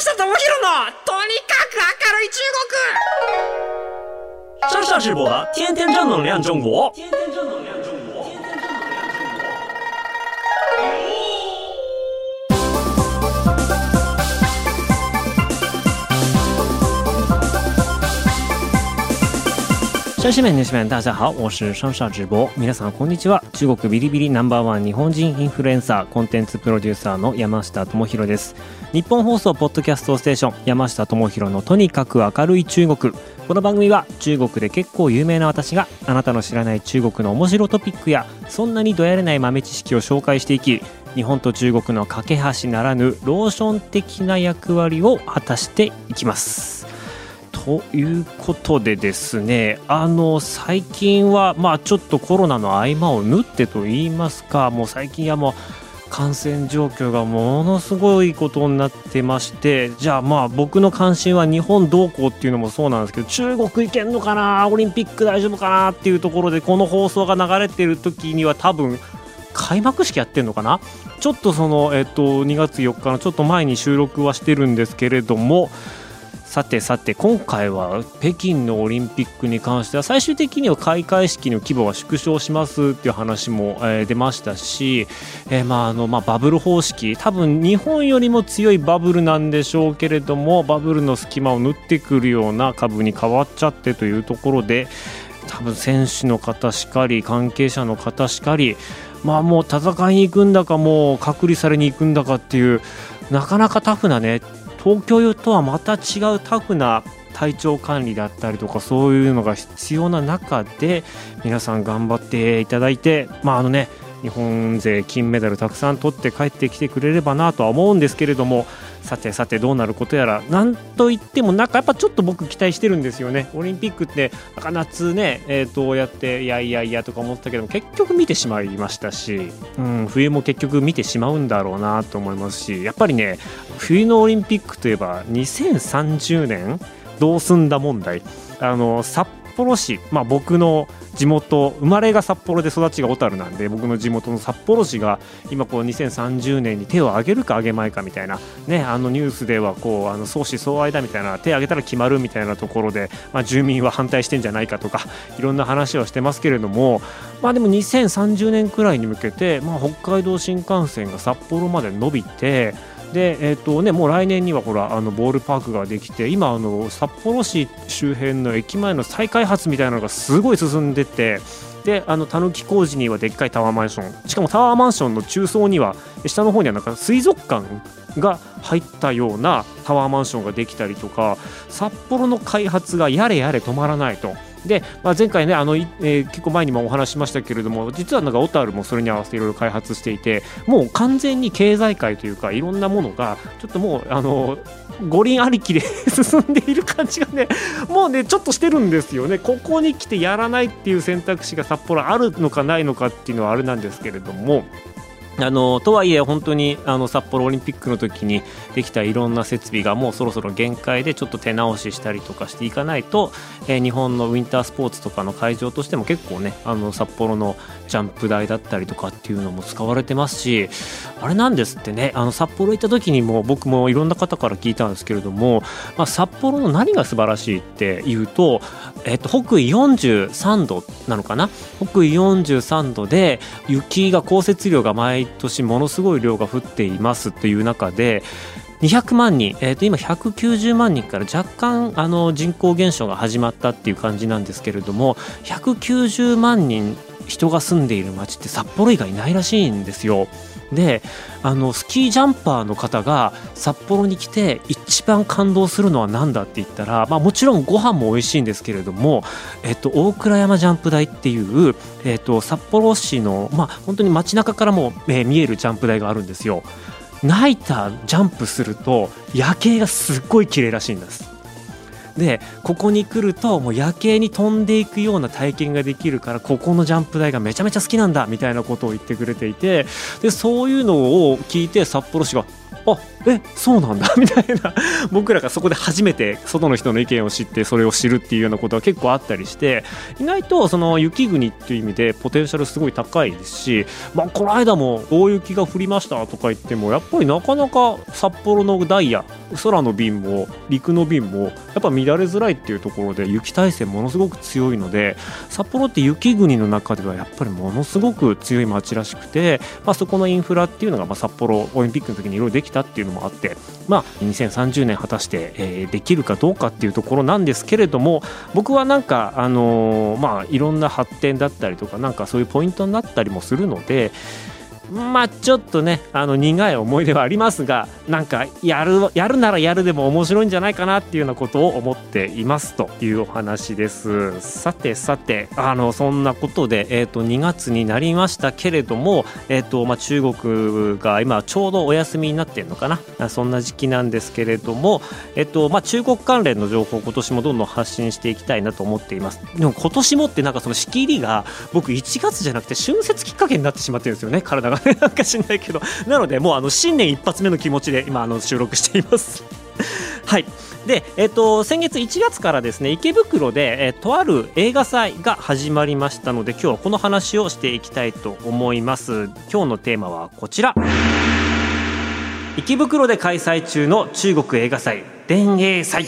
下智博のとにかく明るい中国上上直播的天天正能量中国。 山西面、西面、大家好，我是上上直播。皆さんこんにちは。中国ビリビリナンバーワン日本人インフルエンサー、コンテンツプロデューサーの山下智博です。日本放送ポッドキャストステーション山下智博のとにかく明るい中国。この番組は中国で結構有名な私があなたの知らない中国の面白トピックやそんなにどやれない豆知識を紹介していき日本と中国の架け橋ならぬローション的な役割を果たしていきます。ということでですねあの最近はまあちょっとコロナの合間を縫ってと言いますかもう最近はもう感染状況がものすごいことになってましてじゃあまあ僕の関心は日本どうこうっていうのもそうなんですけど中国行けんのかなオリンピック大丈夫かなっていうところでこの放送が流れてる時には多分開幕式やってんのかな？ちょっとその、えっと、2月4日のちょっと前に収録はしてるんですけれどもさてさて今回は北京のオリンピックに関しては最終的には開会式の規模は縮小しますっていう話も、え出ましたし、えまああのま、バブル方式多分日本よりも強いバブルなんでしょうけれどもバブルの隙間を縫ってくるような株に変わっちゃってというところで多分選手の方しかり関係者の方しかりまあもう戦いに行くんだかもう隔離されに行くんだかっていうなかなかタフなね東京とはまた違うタフな体調管理だったりとかそういうのが必要な中で皆さん頑張っていただいてまああのね日本勢金メダルたくさん取って帰ってきてくれればなとは思うんですけれどもさてさてどうなることやらなんといってもなんかやっぱちょっと僕期待してるんですよね。オリンピックってなんか夏ね、えー、とやっていやいやいやとか思ったけど結局見てしまいましたし、うん、冬も結局見てしまうんだろうなと思いますしやっぱりね冬のオリンピックといえば2030年どうすんだ問題。あの札幌市、まあ、僕の地元生まれが札幌で育ちが小樽なんで僕の地元の札幌市が今こう2030年に手を挙げるか挙げまいかみたいな、ね、あのニュースではこうあの相思相愛だみたいな手挙げたら決まるみたいなところで、まあ、住民は反対してんじゃないかとかいろんな話はしてますけれども、まあ、でも2030年くらいに向けて、まあ、北海道新幹線が札幌まで伸びてでえーとね、もう来年にはほらあのボールパークができて今あの札幌市周辺の駅前の再開発みたいなのがすごい進んでてであのたぬき工事にはでっかいタワーマンションしかもタワーマンションの中層には下の方にはなんか水族館が入ったようなタワーマンションができたりとか札幌の開発がやれやれ止まらないと。で、まあ、前回ねあの、えー結構前にもお話ししましたけれども実はなんか小樽もそれに合わせていろいろ開発していてもう完全に経済界というかいろんなものがちょっともうあの五輪ありきで 進んでいる感じがねもうねちょっとしてるんですよねここに来てやらないっていう選択肢が札幌あるのかないのかっていうのはあれなんですけれども。あのとはいえ本当にあの札幌オリンピックの時にできたいろんな設備がもうそろそろ限界でちょっと手直ししたりとかしていかないと、えー日本のウィンタースポーツとかの会場としても結構ねあの札幌のジャンプ台だったりとかっていうのも使われてますしあれなんですってねあの札幌行った時にも僕もいろんな方から聞いたんですけれども、まあ、札幌の何が素晴らしいっていうと、えっと、北緯43度なのかな？北緯43度で雪が降雪量が毎年ものすごい量が降っていますという中で200万人、えー、と今190万人から若干あの人口減少が始まったっていう感じなんですけれども190万人人が住んでいる町って札幌以外いないらしいんですよ。であのスキージャンパーの方が札幌に来て一番感動するのは何だって言ったら、まあ、もちろんご飯も美味しいんですけれども、えっと、大倉山ジャンプ台っていう、えっと、札幌市の、まあ、本当に街中からも、えー見えるジャンプ台があるんですよ。ナイタージャンプすると夜景がすっごい綺麗らしいんです。でここに来るともう夜景に飛んでいくような体験ができるからここのジャンプ台がめちゃめちゃ好きなんだみたいなことを言ってくれていてでそういうのを聞いて札幌市があえそうなんだ。みたいな。僕らがそこで初めて外の人の意見を知ってそれを知るっていうようなことは結構あったりして意外とその雪国っていう意味でポテンシャルすごい高いですし、まあ、この間も大雪が降りましたとか言ってもやっぱりなかなか札幌のダイヤ空の便も陸の便もやっぱ乱れづらいっていうところで雪耐性ものすごく強いので札幌って雪国の中ではやっぱりものすごく強い街らしくて、まあ、そこのインフラっていうのがまあ札幌オリンピックの時にいろいろできたっていうのもあって、まあ、2030年果たして、えー、できるかどうかっていうところなんですけれども僕はなんか、あのー、まあ、いろんな発展だったりとかなんかそういうポイントになったりもするのでまあちょっとねあの苦い思い出はありますがなんかやるやるならやるでも面白いんじゃないかなっていうようなことを思っていますというお話です。さてさてあのそんなことで、えーと、2月になりましたけれども、えーとまあ、中国が今ちょうどお休みになってるのかな？そんな時期なんですけれども、えーとまあ、中国関連の情報今年もどんどん発信していきたいなと思っています。でも今年もってなんかその仕切りが僕1月じゃなくて春節きっかけになってしまってるんですよね体が。なんか知んないけど。なのでもうあの新年一発目の気持ちで今あの収録しています。はい。で、えっと、先月1月からですね池袋で、え、とある映画祭が始まりましたので今日はこの話をしていきたいと思います。今日のテーマはこちら。池袋で開催中の中国映画祭電影祭。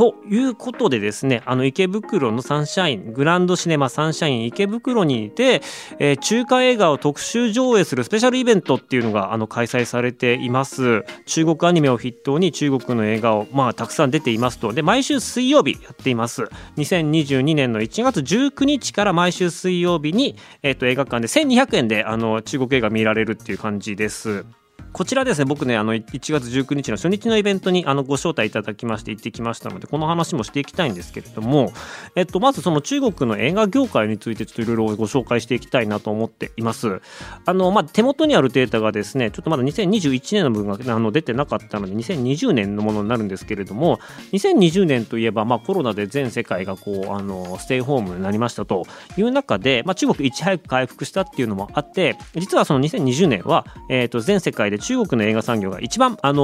ということでですね、あの池袋のサンシャイン、グランドシネマサンシャイン池袋にいて、えー、中華映画を特集上映するスペシャルイベントっていうのがあの開催されています。中国アニメを筆頭に中国の映画をまあたくさん出ていますと。で、毎週水曜日やっています。2022年の1月19日から毎週水曜日に、え、ー、と映画館で1200円であの中国映画見られるっていう感じです。こちらですね、僕ね、あの、1月19日の初日のイベントにあのご招待いただきまして行ってきましたので、この話もしていきたいんですけれども、えっと、まずその中国の映画業界についてちょっといろいろご紹介していきたいなと思っています。あの、まあ、手元にあるデータがですね、ちょっとまだ2021年の分があの出てなかったので、2020年のものになるんですけれども、2020年といえば、まあ、コロナで全世界がこう、あの、ステイホームになりましたという中で、まあ、中国いち早く回復したっていうのもあって、実はその2020年は、えっと、全世界で中国の映画産業が一番、あの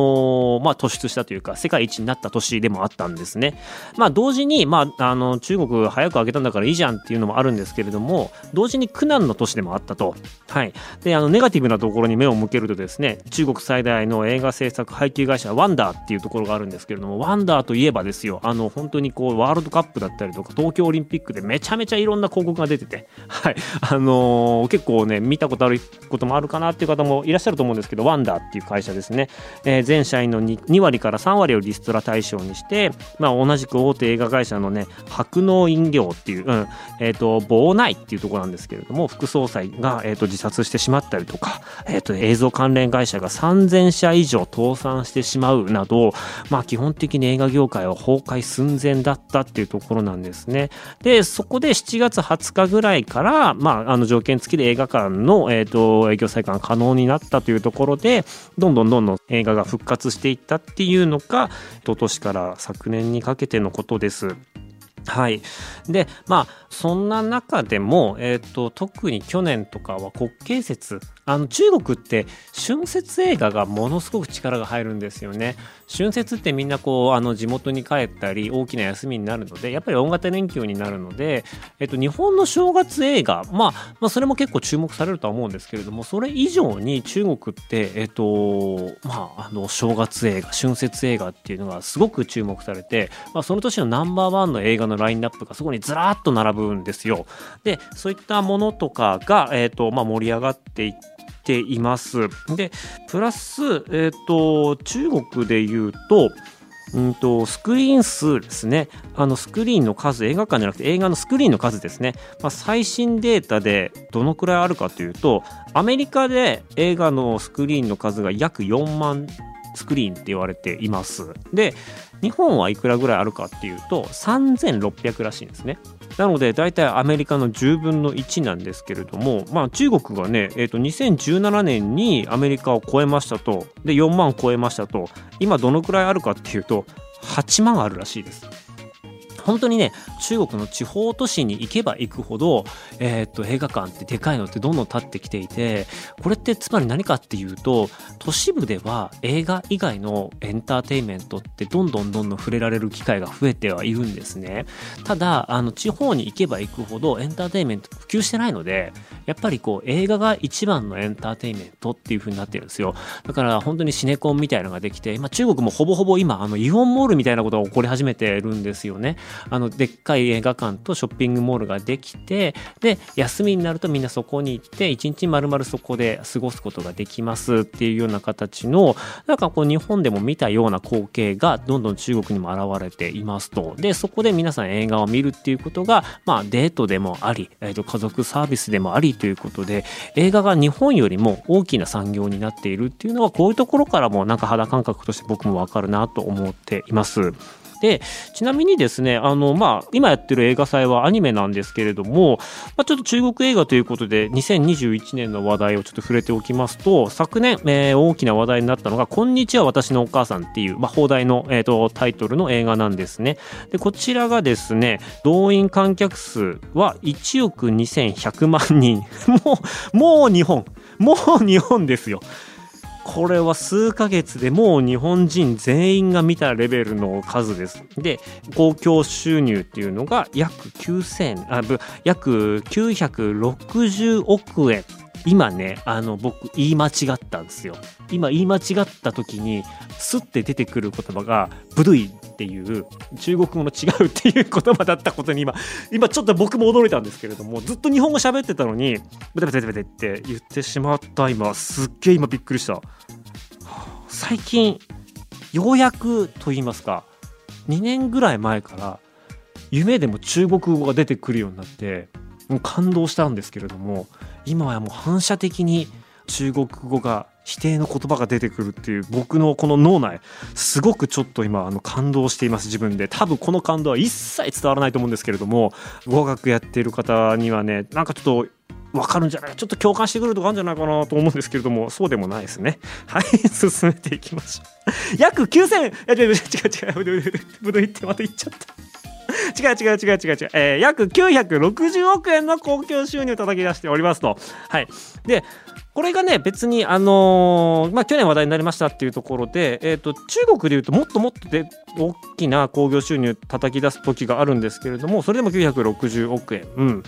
ー、まあ、突出したというか、世界一になった年でもあったんですね。まあ、同時に、まあ、あの、中国早く上げたんだからいいじゃんっていうのもあるんですけれども、同時に苦難の年でもあったと。はい。で、あの、ネガティブなところに目を向けるとですね、中国最大の映画制作配給会社、ワンダーっていうところがあるんですけれども、ワンダーといえばですよ、あの、本当にこう、ワールドカップだったりとか、東京オリンピックでめちゃめちゃいろんな広告が出てて、はい。あのー、結構ね、見たことあることもあるかなっていう方もいらっしゃると思うんですけど、ワンダーっていう会社ですね。えー、全社員の 2, 2割から3割をリストラ対象にして、まあ、同じく大手映画会社のね白農飲料っていう、うんえーと、防内っていうところなんですけれども副総裁が、えーと、自殺してしまったりとか、えーと、映像関連会社が3000社以上倒産してしまうなど、まあ、基本的に映画業界は崩壊寸前だったっていうところなんですね。でそこで7月20日ぐらいから、まあ、あの条件付きで映画館の、えー、と営業再開が可能になったというところでどんどんどんどん映画が復活していったっていうのが一昨年から昨年にかけてのことです。はい。で、まあ、そんな中でも、えっ、ー、と、特に去年とかは国慶節あの中国って春節映画がものすごく力が入るんですよね。春節ってみんなこうあの地元に帰ったり大きな休みになるのでやっぱり大型連休になるので、えっと、日本の正月映画、まあ、まあそれも結構注目されるとは思うんですけれどもそれ以上に中国って、えっとまあ、あの正月映画春節映画っていうのがすごく注目されて、まあ、その年のナンバーワンの映画のラインナップがそこにずらっと並ぶんですよ。でそういったものとかが、えっとまあ、盛り上がっていってています。で、プラス、え、ー、と、中国で言うと、うんと、スクリーン数ですね。あの、スクリーンの数、映画館じゃなくて映画のスクリーンの数ですね。まあ、最新データでどのくらいあるかというと、アメリカで映画のスクリーンの数が約4万スクリーンって言われています。で、日本はいくらぐらいあるかっていうと3600らしいんですね。なので大体アメリカの10分の1なんですけれども、まあ、中国がね、えー、と2017年にアメリカを超えましたとで4万超えましたと今どのくらいあるかっていうと8万あるらしいです。本当にね中国の地方都市に行けば行くほど、えー、っと映画館ってでかいのってどんどん立ってきていてこれってつまり何かっていうと都市部では映画以外のエンターテインメントってどんどんどんどん触れられる機会が増えてはいるんですねただあの地方に行けば行くほどエンターテインメント普及してないのでやっぱりこう映画が一番のエンターテインメントっていう風になってるんですよ。だから本当にシネコンみたいなのができて、まあ、中国もほぼほぼ今あのイオンモールみたいなことが起こり始めてるんですよね。あのでっかい映画館とショッピングモールができてで休みになるとみんなそこに行って一日丸々そこで過ごすことができますっていうような形のなんかこう日本でも見たような光景がどんどん中国にも現れていますと。でそこで皆さん映画を見るっていうことがまあデートでもあり、えー、と家族サービスでもありということで映画が日本よりも大きな産業になっているっていうのはこういうところからもなんか肌感覚として僕もわかるなと思っています。でちなみにですねあの、まあ、今やってる映画祭はアニメなんですけれども、まあ、ちょっと中国映画ということで2021年の話題をちょっと触れておきますと昨年、えー、大きな話題になったのが「こんにちは私のお母さん」っていう、まあ、放題の、えーと、タイトルの映画なんですね。でこちらがですね動員観客数は1億2100万人。もうもう日本。もう日本ですよ。これは数ヶ月でもう日本人全員が見たレベルの数です。で、公共収入っていうのが約9000、あ、ぶ約960億円。今ね、あの、僕言い間違ったんですよ。今言い間違った時に、スッて出てくる言葉が、ブドゥイっていう中国語の違うっていう言葉だったことに今今ちょっと僕も驚いたんですけれどもずっと日本語喋ってたのにブテブテブテブテって言ってしまった今すっげえ今びっくりした。最近ようやくと言いますか2年ぐらい前から夢でも中国語が出てくるようになってもう感動したんですけれども今はもう反射的に中国語が否定の言葉が出てくるっていう僕のこの脳内すごくちょっと今あの感動しています自分で。多分この感動は一切伝わらないと思うんですけれども語学やっている方にはねなんかちょっと分かるんじゃないちょっと共感してくるとかあるんじゃないかなと思うんですけれどもそうでもないですね。はい進めていきましょう。約9000いや違う違う違う違うぶどいってまた言っちゃった。違う違う違う違う違う、えー、約960億円の公共収入を叩き出しておりますと。はい。でこれがね別にあのー、まあ去年話題になりましたっていうところで、えーと、中国でいうともっともっとで大きな興行収入叩き出す時があるんですけれどもそれでも960億円。うん。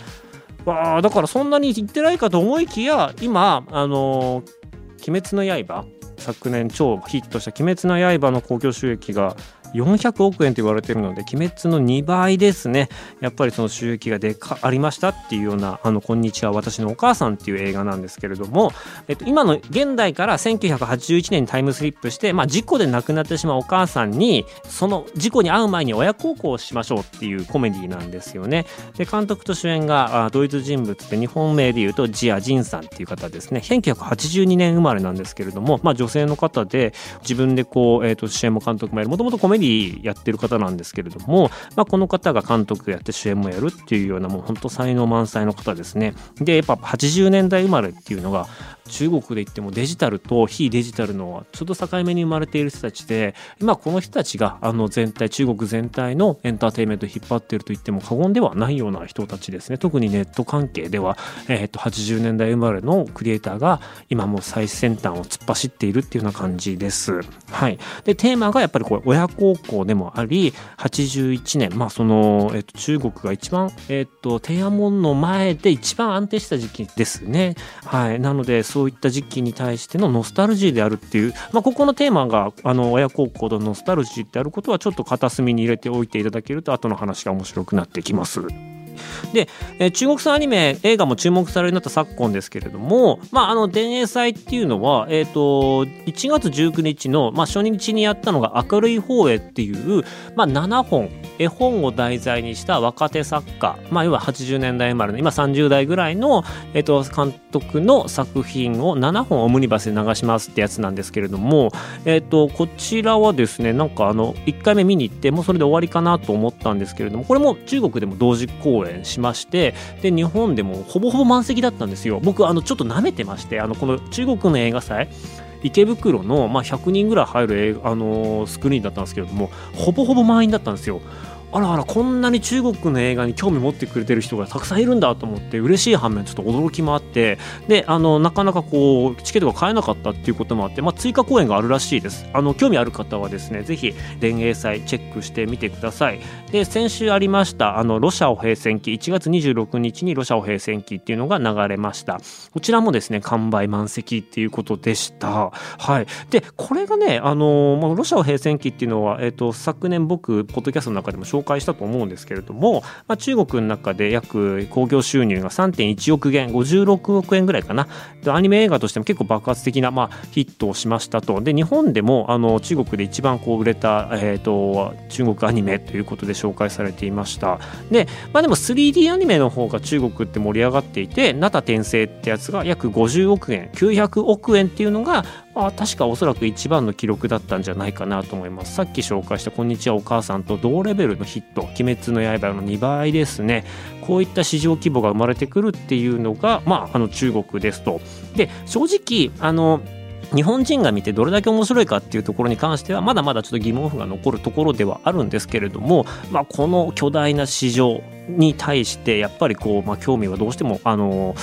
わあだからそんなにいってないかと思いきや今あのー「鬼滅の刃」昨年超ヒットした「鬼滅の刃」の興行収益が400億円と言われているので鬼滅の2倍ですね。やっぱりその収益がでかありましたっていうような「あのこんにちは私のお母さん」っていう映画なんですけれども、えっと、今の現代から1981年にタイムスリップして、まあ、事故で亡くなってしまうお母さんにその事故に遭う前に親孝行をしましょうっていうコメディなんですよね。で監督と主演がドイツ人物で日本名でいうとジア・ジンさんっていう方ですね。1982年生まれなんですけれども、まあ、女性の方で自分でこう、えっと、主演も監督もやるもともとコメディやってる方なんですけれども、まあ、この方が監督やって主演もやるっていうようなもうほんと才能満載の方ですね。でやっぱ80年代生まれっていうのが中国で言ってもデジタルと非デジタルのちょっと境目に生まれている人たちで今この人たちがあの全体中国全体のエンターテインメントを引っ張っていると言っても過言ではないような人たちですね特にネット関係では、えー、と80年代生まれのクリエイターが今もう最先端を突っ走っているっていうような感じです。はい、でテーマがやっぱりこれ親孝行でもあり81年まあその、えー、と中国が一番、えー、と天安門の前で一番安定した時期ですね。はい、なのでそうそういった時期に対してのノスタルジーであるっていう、まあ、ここのテーマがあの親孝行のノスタルジーってあることはちょっと片隅に入れておいていただけると後の話が面白くなってきます。で、え、中国産アニメ映画も注目されるようになった昨今ですけれども、まあ、あの電影祭っていうのは、えーと、1月19日の、まあ、初日にやったのが「明るい方へ」っていう、まあ、7本絵本を題材にした若手作家、まあ、要は80年代生まれの今30代ぐらいの、えーと、監督の作品を7本オムニバスで流しますってやつなんですけれども、えーと、こちらはですねなんかあの1回目見に行ってもうそれで終わりかなと思ったんですけれどもこれも中国でも同時公演しましてで日本でもほぼほぼ満席だったんですよ。僕あのちょっと舐めてましてあのこの中国の映画祭池袋の、まあ、100人ぐらい入る、あのー、スクリーンだったんですけれどもほぼほぼ満員だったんですよ。あらあらこんなに中国の映画に興味持ってくれてる人がたくさんいるんだと思って嬉しい反面ちょっと驚きもあってであのなかなかこうチケットが買えなかったっていうこともあって、まあ、追加公演があるらしいです。あの興味ある方はですねぜひ連映祭チェックしてみてください。で先週ありましたあのロシアを平戦記1月26日にロシアを平戦記っていうのが流れました。こちらもですね完売満席っていうことでした。はい。でこれがねあのまあロシアを平戦記っていうのは、えーと、昨年僕ポッドキャストの中でも紹介紹介したと思うんですけれども、まあ、中国の中で約興行収入が3.1億元56億円ぐらいかな。アニメ映画としても結構爆発的な、まあ、ヒットをしましたと。で日本でもあの中国で一番こう売れた、えーと、中国アニメということで紹介されていました。で,、まあ、でも 3D アニメの方が中国って盛り上がっていて「ナタ転生」ってやつが約50億円900億円っていうのがあ確かおそらく一番の記録だったんじゃないかなと思います。さっき紹介した「こんにちはお母さん」と同レベルのヒット「鬼滅の刃」の2倍ですね。こういった市場規模が生まれてくるっていうのが、まあ、あの中国ですと。で正直あの日本人が見てどれだけ面白いかっていうところに関してはまだまだちょっと疑問符が残るところではあるんですけれども、まあ、この巨大な市場に対してやっぱりこう、まあ、興味はどうしてもあの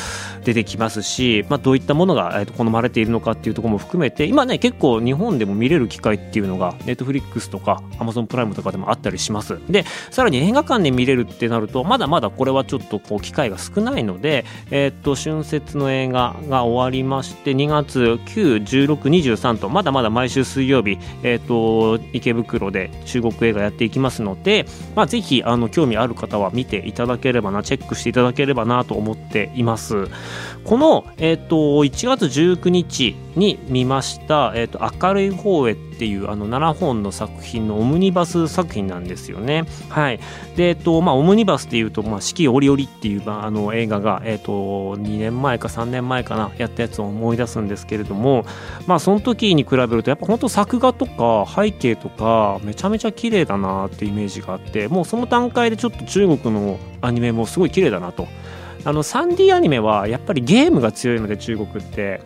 出てきますし、まあ、どういったものが、えー、と好まれているのかっていうところも含めて今ね結構日本でも見れる機会っていうのがネットフリックスとかアマゾンプライムとかでもあったりします。でさらに映画館で見れるってなるとまだまだこれはちょっとこう機会が少ないので、えー、と春節の映画が終わりまして2月91623とまだまだ毎週水曜日、えー、と池袋で中国映画やっていきますので、まあ、ぜひあの興味ある方は見てていただければな、チェックしていただければなと思っています。この、えっ、ー、と、1月19日に見ました、えっ、ー、と、明るい方へっていうあの7本の作品のオムニバス作品なんですよね。はい。で、えっ、と、まあ、オムニバスっていうと、まあ、四季折々っていう、まあ、あの映画が、えっ、と、2年前か3年前かな、やったやつを思い出すんですけれども、まあ、その時に比べると、やっぱ本当作画とか背景とか、めちゃめちゃ綺麗だなってイメージがあって、もうその段階でちょっと中国のアニメもすごい綺麗だなと。あの 3D アニメはやっぱりゲームが強いので中国って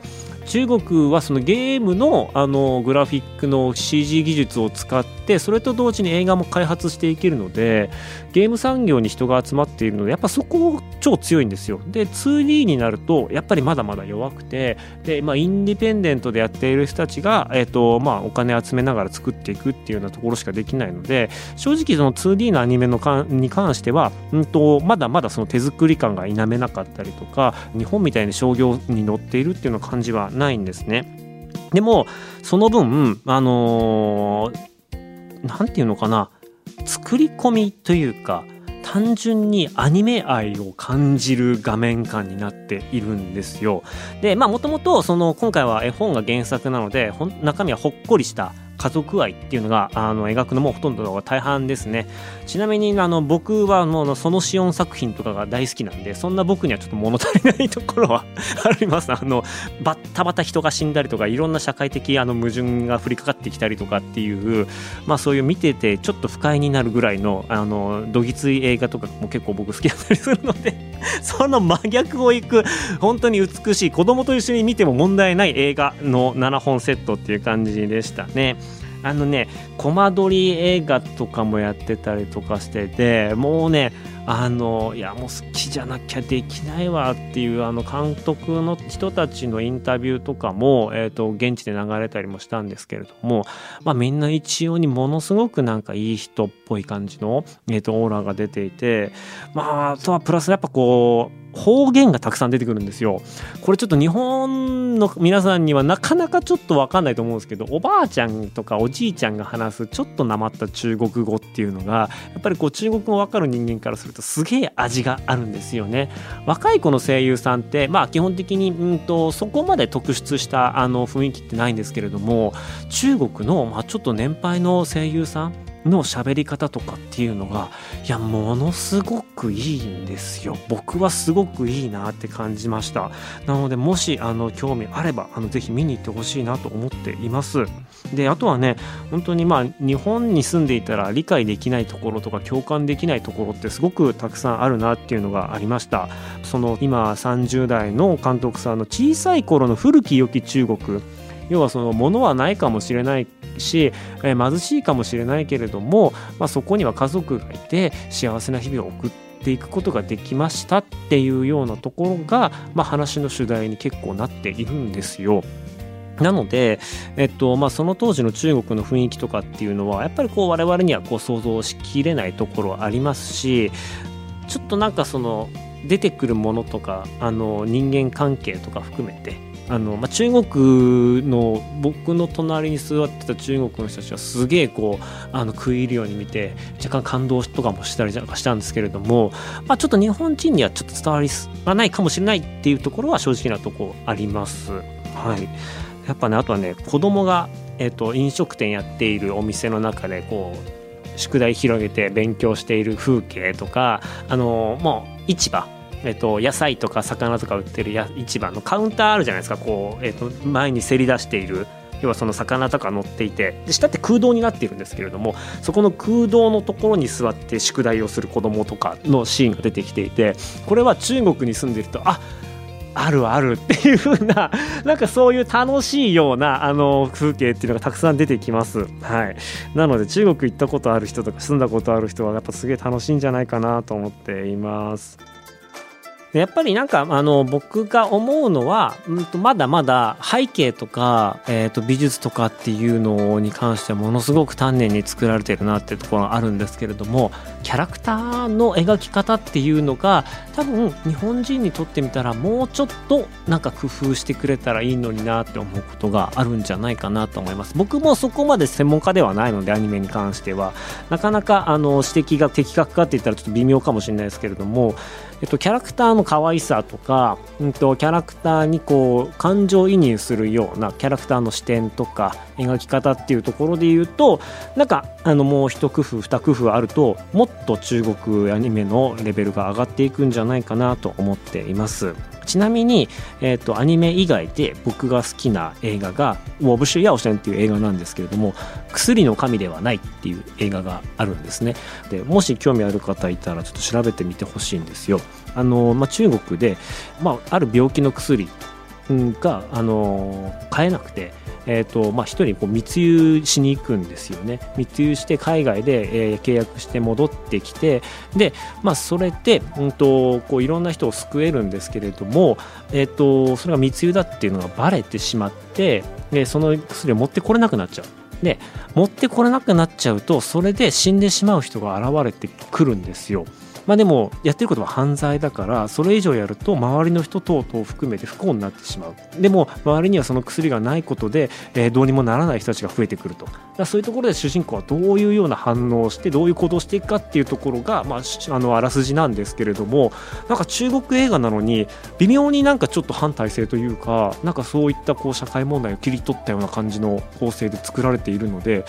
中国はそのゲームのあのグラフィックの CG 技術を使ってそれと同時に映画も開発していけるのでゲーム産業に人が集まっているのでやっぱそこ超強いんですよ。で 2D になるとやっぱりまだまだ弱くてで、まあ、インディペンデントでやっている人たちが、えーとまあ、お金集めながら作っていくっていうようなところしかできないので正直その 2D のアニメのかに関しては、うんと、まだまだその手作り感が否めなかったりとか日本みたいに商業に乗っているっていうような感じはないんですね。でもその分あの何、ー、て言うのかな作り込みというか単純にアニメ愛を感じる画面感になっているんですよ。でまあもともとその今回は絵本が原作なので中身はほっこりした家族愛っていうのがあの描くのもほとんどが大半ですねちなみにあの僕はもうそのシオン作品とかが大好きなんでそんな僕にはちょっと物足りないところはありますあのバッタバタ人が死んだりとかいろんな社会的あの矛盾が降りかかってきたりとかっていうまあそういう見ててちょっと不快になるぐらいのあのどぎつい映画とかも結構僕好きだったりするので その真逆をいく本当に美しい子供と一緒に見ても問題ない映画の7本セットっていう感じでしたね。あのねコマ撮り映画とかもやってたりとかしててもうねあのいやもう好きじゃなきゃできないわっていうあの監督の人たちのインタビューとかも、えーと、現地で流れたりもしたんですけれども、まあ、みんな一様にものすごくなんかいい人っぽい感じの、えーと、オーラが出ていてまああとはプラスやっぱこう方言がたくさん出てくるんですよ。これちょっと日本の皆さんにはなかなかちょっとわかんないと思うんですけど、おばあちゃんとかおじいちゃんが話すちょっとなまった中国語っていうのが、やっぱりこう中国語わかる人間からするとすげえ味があるんですよね。若い子の声優さんって、まあ基本的に、うんと、そこまで特出したあの雰囲気ってないんですけれども、中国の、まあ、ちょっと年配の声優さん、の喋り方とかっていうのがいやものすごくいいんですよ。僕はすごくいいなって感じました。なのでもしあの興味あればあのぜひ見に行ってほしいなと思っています。であとはね本当にまあ日本に住んでいたら理解できないところとか共感できないところってすごくたくさんあるなっていうのがありました。その今30代の監督さんの小さい頃の古き良き中国要はその物はないかもしれないし、えー、貧しいかもしれないけれども、まあ、そこには家族がいて幸せな日々を送っていくことができましたっていうようなところが、まあ、話の主題に結構なっているんですよ。なので、えっとまあ、その当時の中国の雰囲気とかっていうのはやっぱりこう我々にはこう想像しきれないところありますしちょっとなんかその出てくるものとかあの人間関係とか含めてあの、まあ、中国の僕の隣に座ってた中国の人たちはすげえこうあの食い入るように見て若干感動とかもしたりしたんですけれども、まあ、ちょっと日本人にはちょっと伝わりないかもしれないっていうところは正直なとこあります。はいやっぱねあとはね子供がえーと、飲食店やっているお店の中でこう宿題広げて勉強している風景とかあのもう市場えっと、野菜とか魚とか売ってるや市場のカウンターあるじゃないですかこう、えっと、前にせり出している要はその魚とか乗っていてで下って空洞になっているんですけれどもそこの空洞のところに座って宿題をする子供とかのシーンが出てきていてこれは中国に住んでるとああるあるっていう風な なんかそういう楽しいようなあの風景っていうのがたくさん出てきます。はい。なので中国行ったことある人とか住んだことある人はやっぱすげえ楽しいんじゃないかなと思っています。やっぱりなんかあの僕が思うのは、うん、とまだまだ背景とか、えー、と美術とかっていうのに関してはものすごく丹念に作られてるなっていうところがあるんですけれどもキャラクターの描き方っていうのが多分日本人にとってみたらもうちょっとなんか工夫してくれたらいいのになって思うことがあるんじゃないかなと思います。僕もそこまで専門家ではないのでアニメに関しては。なかなかあの指摘が的確かって言ったらちょっと微妙かもしれないですけれどもえっと、キャラクターの可愛さとか、うんと、キャラクターにこう感情移入するようなキャラクターの視点とか描き方っていうところで言うとなんかあのもう一工夫二工夫あるともっと中国アニメのレベルが上がっていくんじゃないかなと思っています。ちなみに、えーと、アニメ以外で僕が好きな映画が「ウォブシュ・ヤオシェン」っていう映画なんですけれども「薬の神ではない」っていう映画があるんですね。でもし興味ある方いたらちょっと調べてみてほしいんですよ。あの、まあ、中国で、まあ、ある病気の薬が、あの買えなくてえーとまあ、1人こう密輸しに行くんですよね密輸して海外で、えー、契約して戻ってきてで、まあ、それで、うんと、こういろんな人を救えるんですけれども、えーと、それが密輸だっていうのがバレてしまってでその薬を持ってこれなくなっちゃう。で持ってこれなくなっちゃうとそれで死んでしまう人が現れてくるんですよ。まあでもやってることは犯罪だからそれ以上やると周りの人等々を含めて不幸になってしまう。でも周りにはその薬がないことで、えー、どうにもならない人たちが増えてくると。だそういうところで主人公はどういうような反応をしてどういう行動をしていくかっていうところが、まあ、あのあらすじなんですけれどもなんか中国映画なのに微妙になんかちょっと反体制というかなんかそういったこう社会問題を切り取ったような感じの構成で作られているので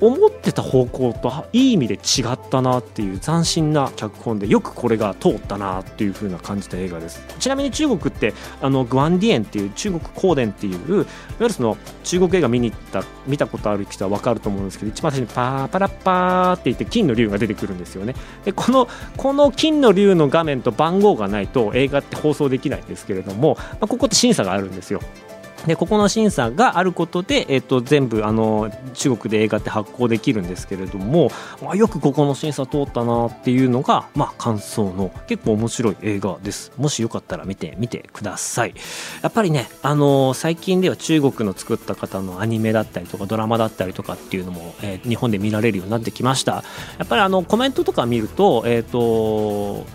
思ってた方向といい意味で違ったなっていう斬新な脚本でよくこれが通ったなっていう風な感じた映画です。ちなみに中国ってあのグワンディエンっていう中国香典っていういわゆるその中国映画見に行った見たことある人は分かると思うんですけど一番最初にパーパラッパーって言って金の竜が出てくるんですよね。でこのこの金の竜の画面と番号がないと映画って放送できないんですけれども、まあ、ここって審査があるんですよ。でここの審査があることで、えー、と全部あの中国で映画って発行できるんですけれども、まあ、よくここの審査通ったなっていうのが、まあ、感想の結構面白い映画です。もしよかったら見てみてください。やっぱりね、あの最近では中国の作った方のアニメだったりとかドラマだったりとかっていうのも、えー、日本で見られるようになってきました。やっぱりあのコメントとか見ると,、えーと、と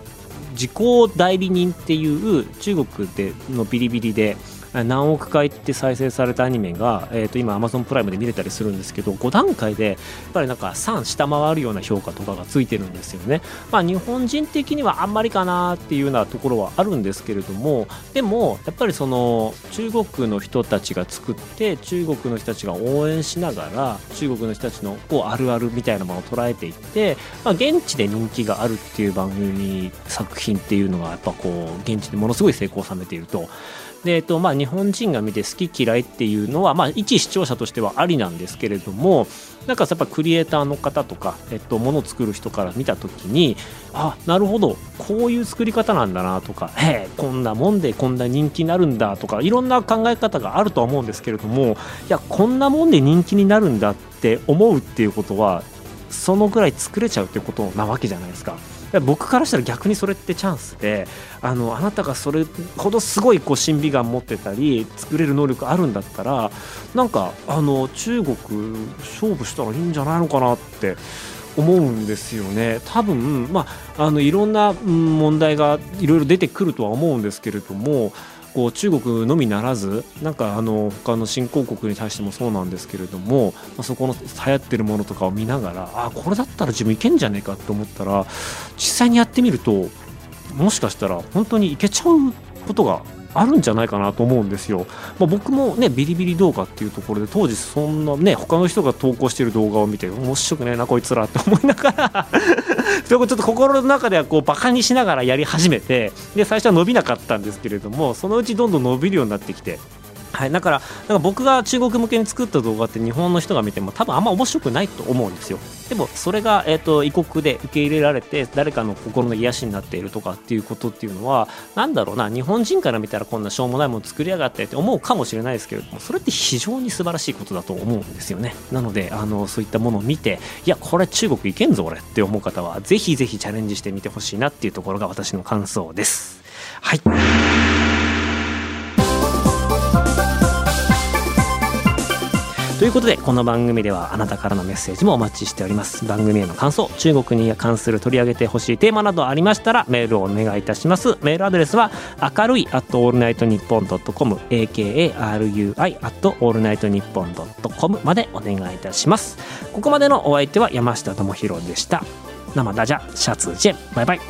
時効代理人っていう中国でのビリビリで何億回って再生されたアニメが、えー、と今 Amazon プライムで見れたりするんですけど5段階でやっぱりなんか3下回るような評価とかがついてるんですよね、まあ、日本人的にはあんまりかなっていうようなところはあるんですけれどもでもやっぱりその中国の人たちが作って中国の人たちが応援しながら中国の人たちのこうあるあるみたいなものを捉えていって、まあ、現地で人気があるっていう番組作品っていうのがやっぱこう現地でものすごい成功を収めていると。で、えっとまあ、日本人が見て好き嫌いっていうのは、まあ、一視聴者としてはありなんですけれどもなんかやっぱクリエイターの方とか、えっと、ものを作る人から見た時にあなるほどこういう作り方なんだなとかへえこんなもんでこんな人気になるんだとかいろんな考え方があるとは思うんですけれどもいやこんなもんで人気になるんだって思うっていうことはそのぐらい作れちゃうってことなわけじゃないですか。僕からしたら逆にそれってチャンスであのあなたがそれほどすごいこう審美眼持ってたり作れる能力あるんだったらなんかあの中国勝負したらいいんじゃないのかなって思うんですよね。多分まああのいろんな問題がいろいろ出てくるとは思うんですけれどもこう中国のみならずなんかあの他の新興国に対してもそうなんですけれども、まあ、そこの流行ってるものとかを見ながらあこれだったら自分いけんじゃねえかと思ったら実際にやってみるともしかしたら本当にいけちゃうことがあるんじゃないかなと思うんですよ。まあ、僕もねビリビリ動画っていうところで当時そんなね他の人が投稿してる動画を見て面白くねえなこいつらって思いながら ちょっと心の中ではこうバカにしながらやり始めてで最初は伸びなかったんですけれどもそのうちどんどん伸びるようになってきてはい、だからなんか僕が中国向けに作った動画って日本の人が見ても多分あんま面白くないと思うんですよ。でもそれが、えーと、異国で受け入れられて誰かの心の癒しになっているとかっていうことっていうのはなんだろうな日本人から見たらこんなしょうもないもの作りやがってって思うかもしれないですけれどもそれって非常に素晴らしいことだと思うんですよね。なのであのそういったものを見ていやこれ中国行けんぞ俺って思う方はぜひぜひチャレンジしてみてほしいなっていうところが私の感想です。はい。ということでこの番組ではあなたからのメッセージもお待ちしております。番組への感想中国に関する取り上げてほしいテーマなどありましたらメールをお願いいたします。メールアドレスは明るい at all night ニッポン .com akarui at all night ニッポン .com までお願いいたします。ここまでのお相手は山下智博でした。生ダジャシャツジェン。バイバイ。